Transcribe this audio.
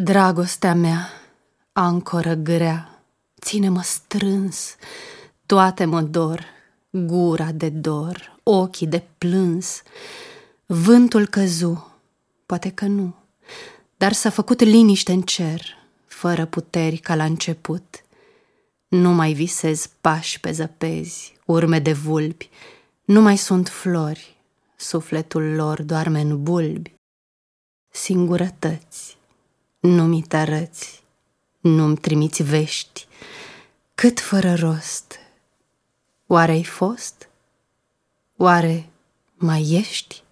Dragostea mea, ancoră grea, ține-mă strâns, toate mă dor, gura de dor, ochii de plâns. Vântul căzu, poate că nu, dar s-a făcut liniște în cer, fără puteri ca la început. Nu mai visez pași pe zăpezi, urme de vulpi, nu mai sunt flori, sufletul lor doarme în bulbi. Singurătăți, nu mi te arăți, nu-mi trimiți vești, cât fără rost. Oare ai fost? Oare mai ești?